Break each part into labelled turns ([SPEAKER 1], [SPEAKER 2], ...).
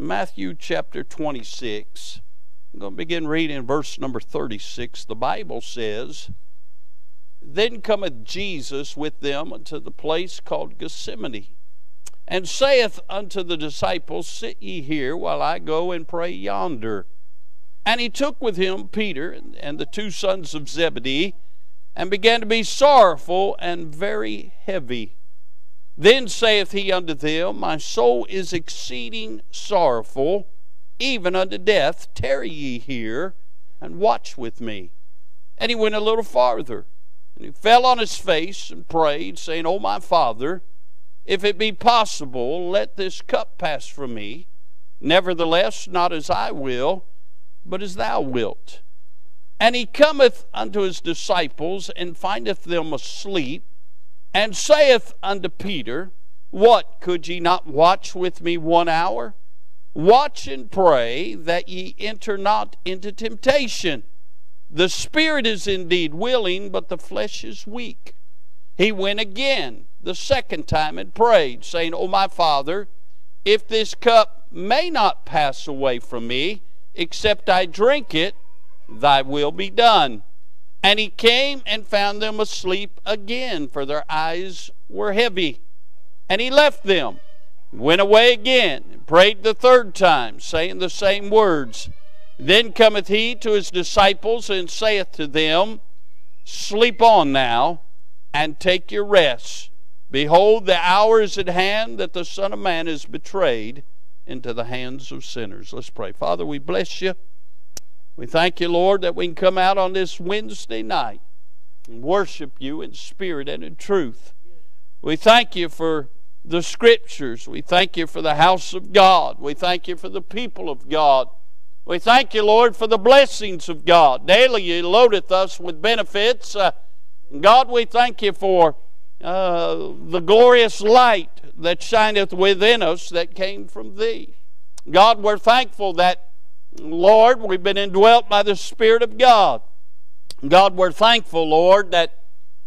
[SPEAKER 1] Matthew chapter 26. I'm going to begin reading verse number 36. The Bible says, Then cometh Jesus with them unto the place called Gethsemane, and saith unto the disciples, Sit ye here while I go and pray yonder. And he took with him Peter and the two sons of Zebedee, and began to be sorrowful and very heavy. Then saith he unto them, My soul is exceeding sorrowful, even unto death. Tarry ye here, and watch with me. And he went a little farther, and he fell on his face and prayed, saying, O my Father, if it be possible, let this cup pass from me. Nevertheless, not as I will, but as thou wilt. And he cometh unto his disciples, and findeth them asleep and saith unto Peter, What, could ye not watch with me one hour? Watch and pray that ye enter not into temptation. The spirit is indeed willing, but the flesh is weak. He went again the second time and prayed, saying, O my Father, if this cup may not pass away from me, except I drink it, thy will be done. And he came and found them asleep again, for their eyes were heavy. And he left them, went away again, and prayed the third time, saying the same words. Then cometh he to his disciples and saith to them, Sleep on now, and take your rest. Behold, the hour is at hand that the Son of Man is betrayed into the hands of sinners. Let's pray. Father, we bless you. We thank you, Lord, that we can come out on this Wednesday night and worship you in spirit and in truth. We thank you for the scriptures. We thank you for the house of God. We thank you for the people of God. We thank you, Lord, for the blessings of God. Daily you loadeth us with benefits. Uh, God, we thank you for uh, the glorious light that shineth within us that came from thee. God, we're thankful that Lord, we've been indwelt by the Spirit of God. God, we're thankful, Lord, that,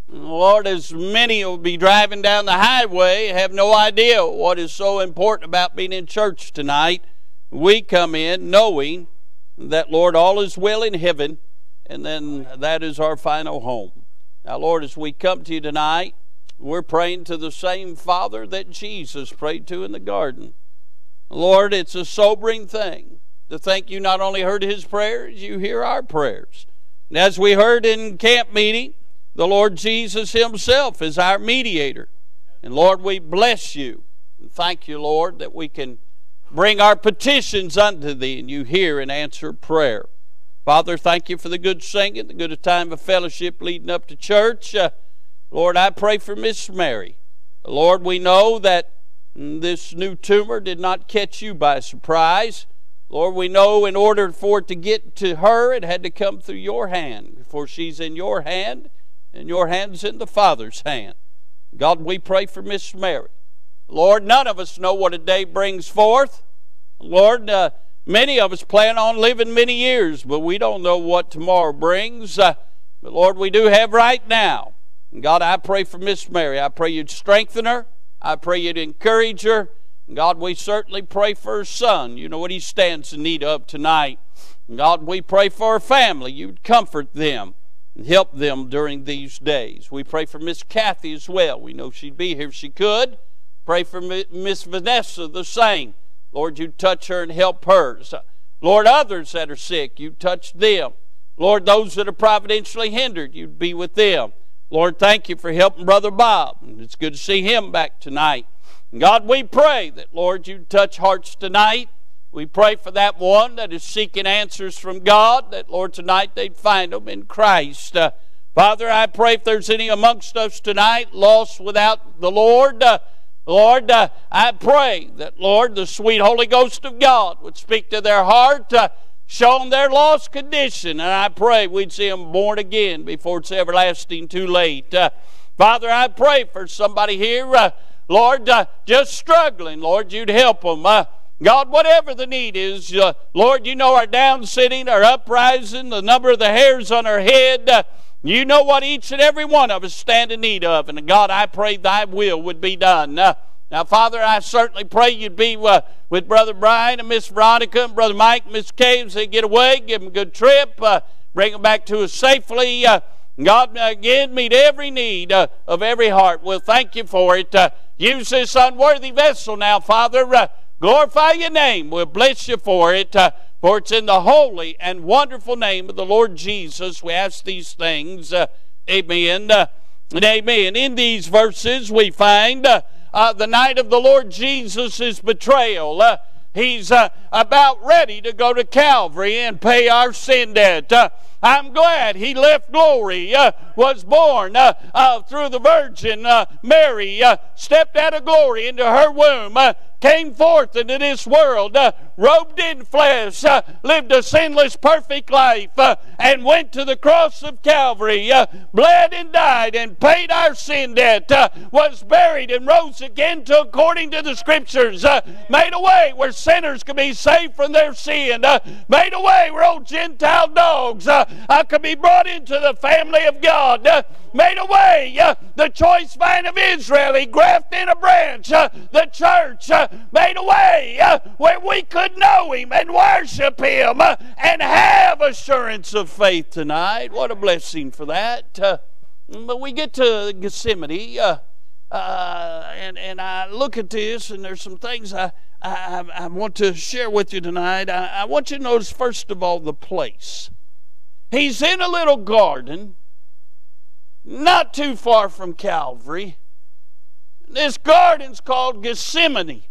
[SPEAKER 1] Lord, as many will be driving down the highway, have no idea what is so important about being in church tonight. We come in knowing that, Lord, all is well in heaven, and then that is our final home. Now, Lord, as we come to you tonight, we're praying to the same Father that Jesus prayed to in the garden. Lord, it's a sobering thing to think you not only heard his prayers, you hear our prayers. And as we heard in camp meeting, the Lord Jesus himself is our mediator. And Lord, we bless you and thank you, Lord, that we can bring our petitions unto thee and you hear and answer prayer. Father, thank you for the good singing, the good time of fellowship leading up to church. Uh, Lord, I pray for Miss Mary. Lord, we know that this new tumor did not catch you by surprise. Lord, we know in order for it to get to her, it had to come through your hand, for she's in your hand, and your hand's in the Father's hand. God, we pray for Miss Mary. Lord, none of us know what a day brings forth. Lord, uh, many of us plan on living many years, but we don't know what tomorrow brings. Uh, but Lord, we do have right now. And God, I pray for Miss Mary. I pray you'd strengthen her. I pray you'd encourage her. God, we certainly pray for her son. You know what he stands in need of tonight. God, we pray for her family. You'd comfort them and help them during these days. We pray for Miss Kathy as well. We know she'd be here if she could. Pray for Miss Vanessa the same. Lord, you touch her and help her. Lord, others that are sick, you touch them. Lord, those that are providentially hindered, you'd be with them. Lord, thank you for helping Brother Bob. It's good to see him back tonight. God, we pray that, Lord, you'd touch hearts tonight. We pray for that one that is seeking answers from God, that, Lord, tonight they'd find them in Christ. Uh, Father, I pray if there's any amongst us tonight lost without the Lord, uh, Lord, uh, I pray that, Lord, the sweet Holy Ghost of God would speak to their heart, uh, show them their lost condition, and I pray we'd see them born again before it's everlasting too late. Uh, Father, I pray for somebody here uh, Lord, uh, just struggling, Lord, you'd help them. Uh, God, whatever the need is, uh, Lord, you know our down sitting, our uprising, the number of the hairs on our head. Uh, you know what each and every one of us stand in need of. And God, I pray thy will would be done. Uh, Now, Father, I certainly pray you'd be uh, with Brother Brian and Miss Veronica and Brother Mike and Miss Caves. They get away, give them a good trip, bring them back to us safely. Uh, God, again, meet every need uh, of every heart. We'll thank you for it. Uh, use this unworthy vessel now, Father. Uh, glorify your name. We'll bless you for it. for it's in the holy and wonderful name of the Lord Jesus we ask these things. amen and amen. In these verses, we find uh, the night of the Lord Jesus' betrayal. Uh, he's uh, about ready to go to Calvary and pay our sin debt. Uh, I'm glad he left glory, uh, was born uh, uh, through the Virgin Mary, stepped out of glory into her womb, came forth into this world, uh, robed in flesh, uh, lived a sinless, perfect life, uh, and went to the cross of Calvary, uh, bled and died and paid our sin debt, uh, was buried and rose again to according to the Scriptures, uh, made a way where sinners could be saved from their sin, made a way where old Gentile dogs could be brought into the family of God, made a way, the choice vine of Israel, he grafted in a branch, the church made a way uh, where we could know Him and worship Him uh, and have assurance of faith tonight. What a blessing for that. Uh, but we get to Gethsemane, uh, uh, and, and I look at this, and there's some things I, I, I want to share with you tonight. I, I want you to notice, first of all, the place. He's in a little garden, not too far from Calvary. This garden's called Gethsemane.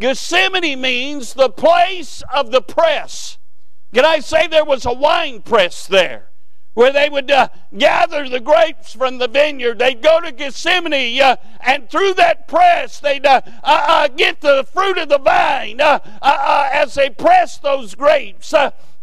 [SPEAKER 1] Gethsemane means the place of the press. Can I say there was a wine press there? where they would uh, gather the grapes from the vineyard. They'd go to Gethsemane, uh, and through that press, they'd uh, uh, uh get the fruit of the vine uh, as they pressed those grapes.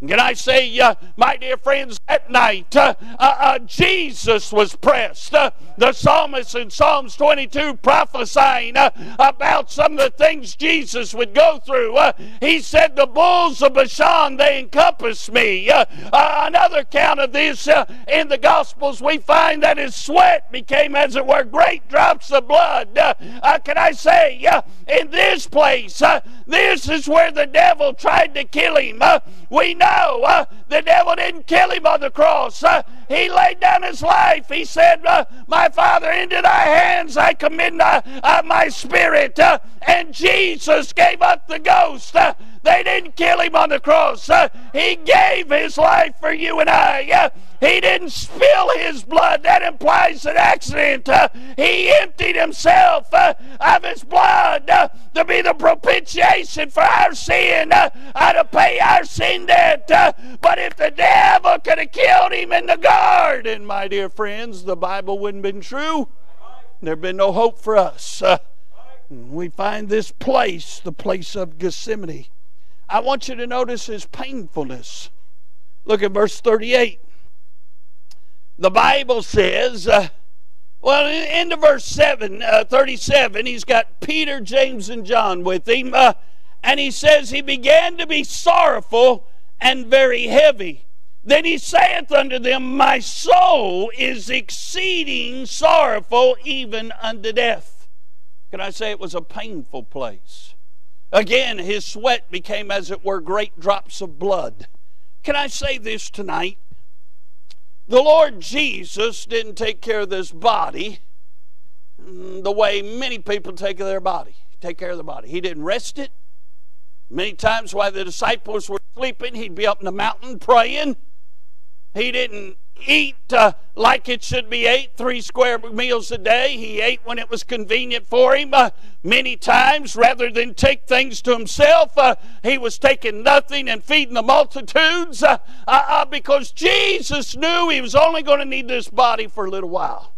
[SPEAKER 1] Can I say, uh, my dear friends, that night uh, uh, uh Jesus was pressed. Uh, the psalmist in Psalms 22 prophesying uh, about some of the things Jesus would go through. he said, The bulls of Bashan, they encompass me. another count of this in the Gospels, we find that his sweat became, as it were, great drops of blood. can I say, in this place, this is where the devil tried to kill him. we know no, uh, the devil didn't kill him on the cross. Uh, he laid down his life. He said, uh, My Father, into thy hands I commit uh, uh, my spirit. Uh, and Jesus gave up the ghost. they didn't kill him on the cross. he gave his life for you and I. He didn't spill his blood. That implies an accident. Uh, he emptied himself uh, of his blood uh, to be the propitiation for our sin, uh, to pay our sin debt. Uh, but if the devil could have killed him in the garden, my dear friends, the Bible wouldn't have been true. There'd been no hope for us. Uh, we find this place, the place of Gethsemane. I want you to notice his painfulness. Look at verse 38 the Bible says, uh, well, into verse 7, uh, 37, he's got Peter, James, and John with him. Uh, and he says, He began to be sorrowful and very heavy. Then he saith unto them, My soul is exceeding sorrowful, even unto death. Can I say it was a painful place? Again, his sweat became, as it were, great drops of blood. Can I say this tonight? The Lord Jesus didn't take care of this body the way many people take care of their body. Take care of the body. He didn't rest it. Many times while the disciples were sleeping, he'd be up in the mountain praying. He didn't eat uh, like it should be ate, three square meals a day. He ate when it was convenient for him. Uh, many times, rather than take things to himself, uh, he was taking nothing and feeding the multitudes uh, uh, uh, because Jesus knew he was only going to need this body for a little while.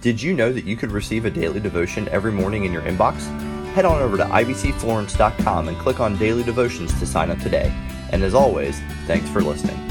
[SPEAKER 2] Did you know that you could receive a daily devotion every morning in your inbox? Head on over to ibcflorence.com and click on Daily Devotions to sign up today. And as always, thanks for listening.